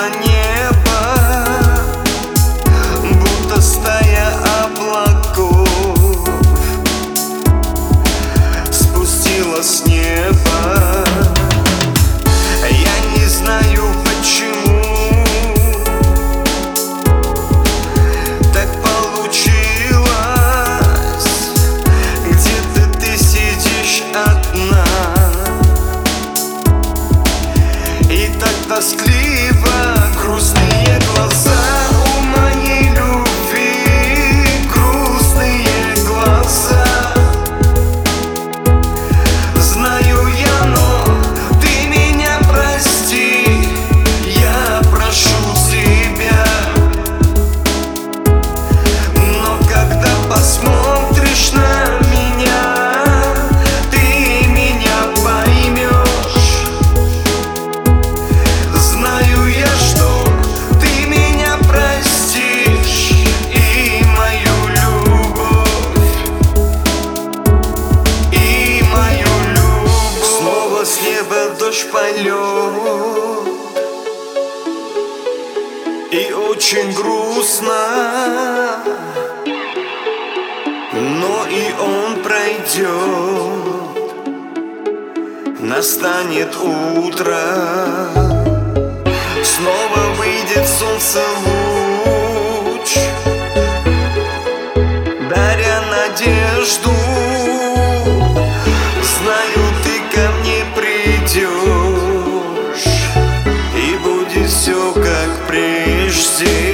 на Будто стая облаков Спустила с неба. Я не знаю почему Так получилось. Где-то ты сидишь одна? И так тоскливо полет И очень грустно. Но и он пройдет. Настанет утро. Снова выйдет солнце луч see